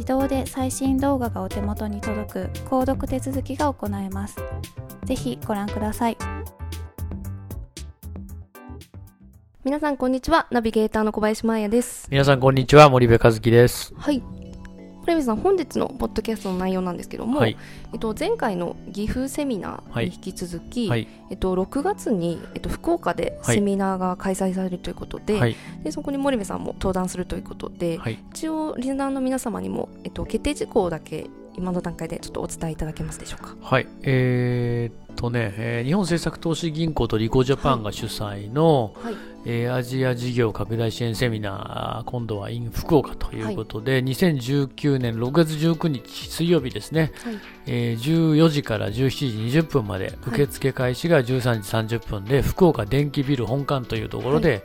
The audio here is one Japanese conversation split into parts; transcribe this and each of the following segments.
自動で最新動画がお手元に届く購読手続きが行えます。ぜひご覧ください。皆さんこんにちは。ナビゲーターの小林真彩です。皆さんこんにちは。森部和樹です。はい堀部さん本日のポッドキャストの内容なんですけども、はい、えっと、前回の岐阜セミナーに引き続き、はい、えっと、6月に、えっと、福岡でセミナーが開催されるということではい、でそこに森部さんも登壇するということで、一応リスナーの皆様にも、えっと、決定事項だけ今の段階でちょっとお伝えいただけますでしょうか？はい、えー、っとね、えー、日本政策投資銀行とリコージャパンが主催の、はい、えー、アジア事業拡大支援セミナー、今度は in 福岡ということで、はい、2019年6月19日水曜日ですね、はい、えー、14時から17時20分まで、受付開始が13時30分で、福岡電気ビル本館というところで、はい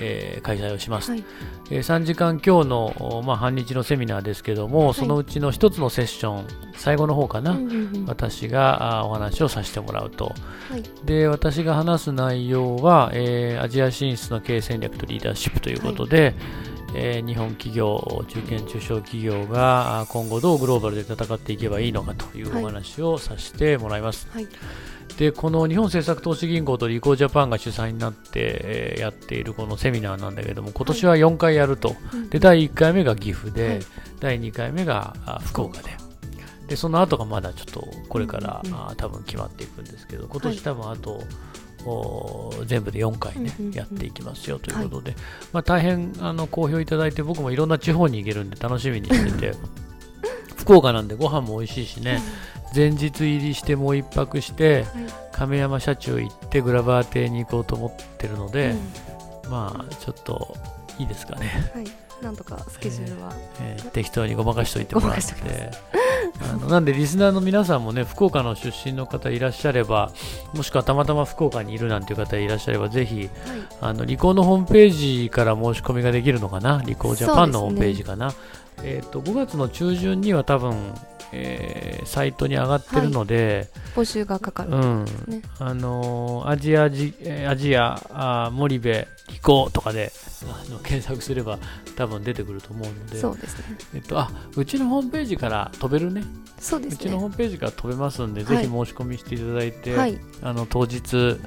えー、開催をします、はい、えー、3時間今日の、まあ、半日のセミナーですけども、はい、そのうちの1つのセッション最後の方かな、うんうんうん、私があお話をさせてもらうと、はい、で私が話す内容は、えー、アジア進出の経営戦略とリーダーシップということで、えー、日本企業、中堅・中小企業が今後どうグローバルで戦っていけばいいのかというお話をさせてもらいます。はいでこの日本政策投資銀行とリコージャパンが主催になって、えー、やっているこのセミナーなんだけども今年は4回やると、はい、で第1回目が岐阜で、はい、第2回目が福岡で。でその後がまだちょっとこれから、うんうん、あ多分決まっていくんですけど今年多分あと、はい、全部で4回ね、うんうんうん、やっていきますよということで、はい、まあ、大変あの好評いただいて僕もいろんな地方に行けるんで楽しみにしてて。福岡なんでご飯も美味しいしね、前日入りしてもう1泊して、亀山社長行ってグラバー邸に行こうと思ってるので、うん、まあちょっといいですかね。はい。なんとかスケジュールは、えー、えー、適当にごまかしておいてもらって。あのなんでリスナーの皆さんもね福岡の出身の方いらっしゃればもしくはたまたま福岡にいるなんていう方いらっしゃればぜひ、はい、あのリコーのホームページから申し込みができるのかな？リコージャパンのホームページかな、ね、えーと、5月の中旬には多分えー、サイトに上がってるので、はい、募集がかかる、ね、うん、あのアジアジアジアあ森部飛行とかであの検索すれば多分出てくると思うので。そうですね、えっと、あうちのホームページから飛べるね。そうです、ね、うちのホームページから飛べますんで、はい、ぜひ申し込みしていただいて、はい、あの当日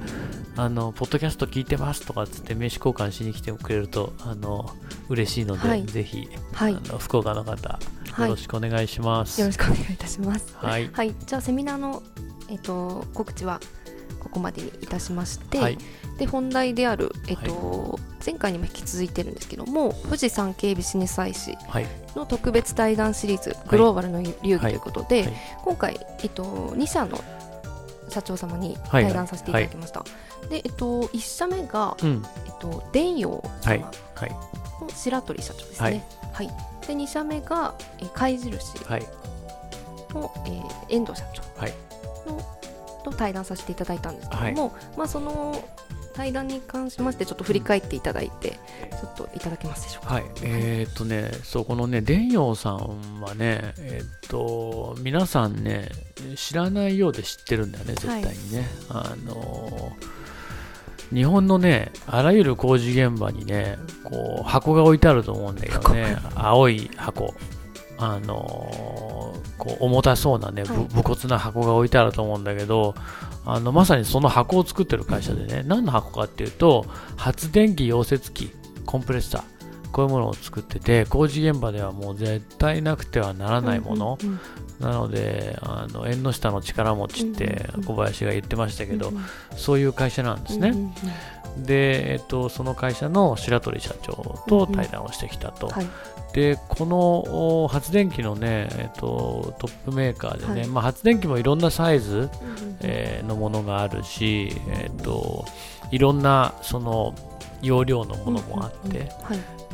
あのポッドキャスト聞いてますとかつって名刺交換しに来てくれるとあの嬉しいので、はい、ぜひ、あの福岡の方よろしくお願いします、よろしくお願いいたします。はい、はい、じゃあセミナーの、えっと、告知はここまでにいたしまして、はい、で本題である、えっと前回にも引き続いてるんですけども富士山系ビジネス祭誌の特別対談シリーズ、グローバルの流儀ということで、今回、えっと、2社の社長様に対談させていただきました。で、えっと、1社目が、うん、えっと、電陽様の白鳥社長ですね。はい、で2社目が、え貝印。の、えー、遠藤社長。の、と対談させていただいたんですけども、まあ、その対談に関しましてちょっと振り返っていただいて、ちょっといただけますでしょうか？はい、えー、っとね、そうこのね伝陽さんはね、えー、っと皆さんね知らないようで知ってるんだよね絶対にね。はい、あの日本のねあらゆる工事現場にねこう箱が置いてあると思うんだけどね青い箱。あのこう重たそうなね、はい、武骨な箱が置いてあると思うんだけどあのまさにその箱を作ってる会社でね何の箱かっていうと発電機溶接機コンプレッサー。こういうものを作ってて工事現場ではもう絶対なくてはならないもの、なのであの縁の下の力持ちって小林が言ってましたけど、うんうん、そういう会社なんですね、うんうんうん、で、えっと、その会社の白鳥社長と対談をしてきたと、うんうんはい。でこの発電機のね、えっと、トップメーカーでね、はい、まあ、発電機もいろんなサイズ、うん、えー、のものがあるし、えっと、いろんなその容量のものもあって、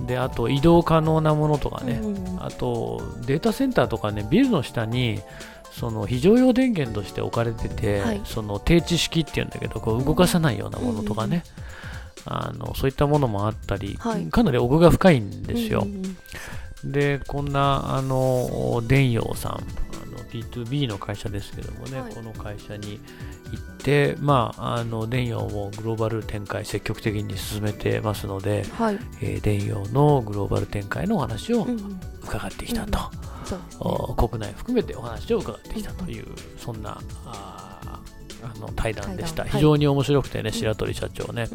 であと移動可能なものとかね、あとデータセンターとかねビルの下にその非常用電源として置かれてて、はい、その定置式っていうんだけどこう動かさないようなものとかね、うんうん、あのそういったものもあったり、はい、かなり奥が深いんですよ。うんうんで、こんな、あの、電陽さん、あの B2B の会社ですけどもね、はい、この会社に行って、まあ、あの、電陽もグローバル展開積極的に進めてますので、はい、えー、電陽のグローバル展開のお話を伺ってきたと。うんうん。ね、国内含めてお話を伺ってきたという、そんな、ああの対談でした、非常に面白くてね、白鳥社長ね、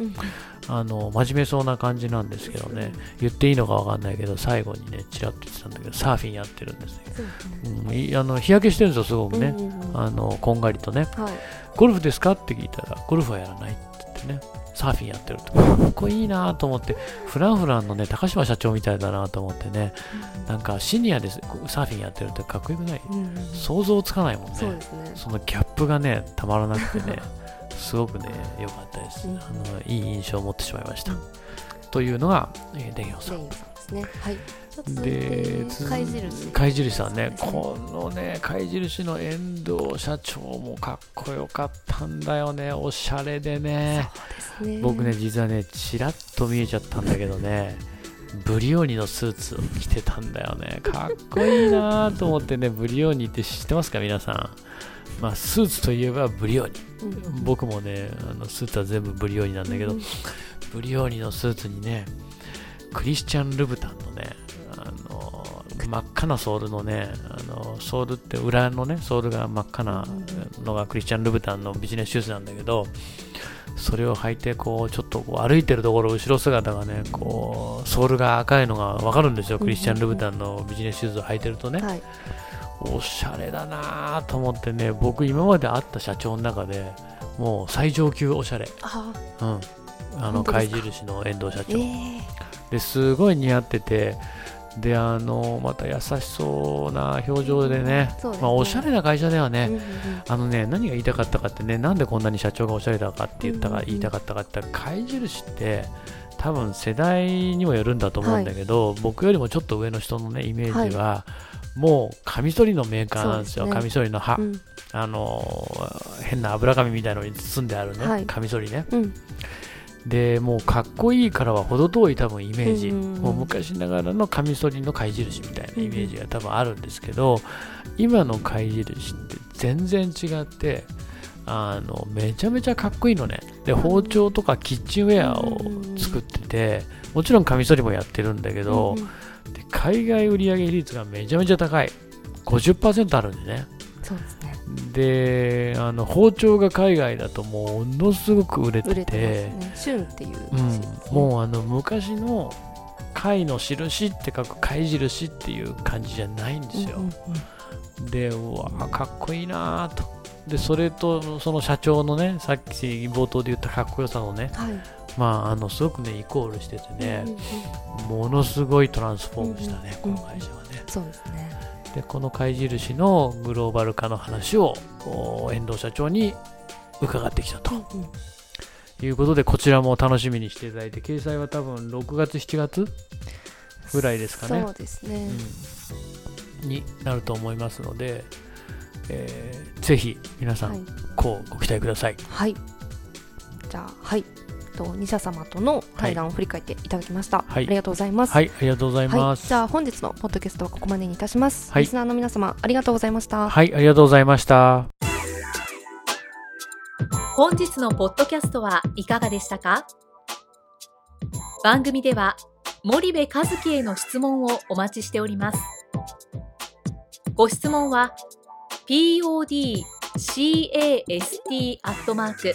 あの真面目そうな感じなんですけどね、言っていいのか分かんないけど、最後にね、ちらっと言ってたんだけど、サーフィンやってるんですよ、うん、あの日焼けしてるんですよ、すごくね、あのこんがりとね、ゴルフですか？って聞いたら、ゴルフはやらない。ってね。サーフィンやってると。かっこいいなと思って。フランフランのね高島社長みたいだなと思ってね、うん、なんかシニアでサーフィンやってるってかっこよくない、うん、想像つかないもんね、ね、そのギャップがねたまらなくてね。すごくね良かったです、うん、あのいい印象を持ってしまいました、というのが、えー、電陽さんですね。はい。で貝印。貝印さんね、このね貝印の遠藤社長もかっこよかったんだよね。おしゃれでね。ね。僕ね実はねちらっと見えちゃったんだけどねブリオーニのスーツを着てたんだよね。かっこいいなと思ってねブリオーニって知ってますか皆さん？まあ、スーツといえばブリオーニ、うん、僕もねあのスーツは全部ブリオーニなんだけど、うん、ブリオーニのスーツにねクリスチャン・ルブタンのね真っ赤なソールのね、あのソールって裏のね、ソールが真っ赤なのがクリスチャン・ルブタンのビジネスシューズなんだけど、それを履いて、こう、ちょっとこう歩いてるところ、後ろ姿がね、こう、ソールが赤いのがわかるんですよ、クリスチャン・ルブタンのビジネスシューズを履いてるとね。はい、おしゃれだなと思ってね、僕今まで会った社長の中でもう最上級おしゃれ。うん。あの、貝印の遠藤社長。えー、ですごい似合ってて、であのまた優しそうな表情でねね、まあ、おしゃれな会社ではね、うんうん、あのね何が言いたかったかってねなんでこんなに社長がおしゃれだかって言ったか、言いたかったかって貝印って多分世代にもよるんだと思うんだけど、はい、僕よりもちょっと上の人のねイメージは、はい、もうカミソリのメーカーなんですよ、すね、カミソリの刃、うん、あの変な油紙みたいなのに包んであるね、はい、カミソリね、うんでもうかっこいいからは程遠い多分イメージ、もう昔ながらのカミソリの貝印みたいなイメージが多分あるんですけど、今の貝印って全然違ってあのめちゃめちゃかっこいいのね。で包丁とかキッチンウェアを作っててもちろんカミソリもやってるんだけど、で海外売上比率がめちゃめちゃ高い。50%あるんでね。そうですねであの包丁が海外だとものすごく売れてて、ね、旬っていう、うん、もうあの昔の貝の印って書く貝印っていう感じじゃないんですよ、でうわかっこいいなと。でそれとその社長のねさっき冒頭で言ったかっこよさのね、はい、まあ、あのすごくねイコールしててね、ものすごいトランスフォームしたね、この会社はね。そうですねでこの貝印のグローバル化の話を遠藤社長に伺ってきたと。いうことでこちらも楽しみにしていただいて掲載は多分6月7月ぐらいですかね。そうですね、うん、になると思いますので、えー、ぜひ皆さん、はい、こうご期待ください。はい。じゃあはいと二社様との対談を振り返っていただきました、はい、ありがとうございます。はいありがとうございます、はい、じゃあ本日のポッドキャストはここまでにいたします、はい、リスナーの皆様ありがとうございました。はいありがとうございました。本日のポッドキャストはいかがでしたか？番組では森部和樹への質問をお待ちしております。ご質問は podcast アットマーク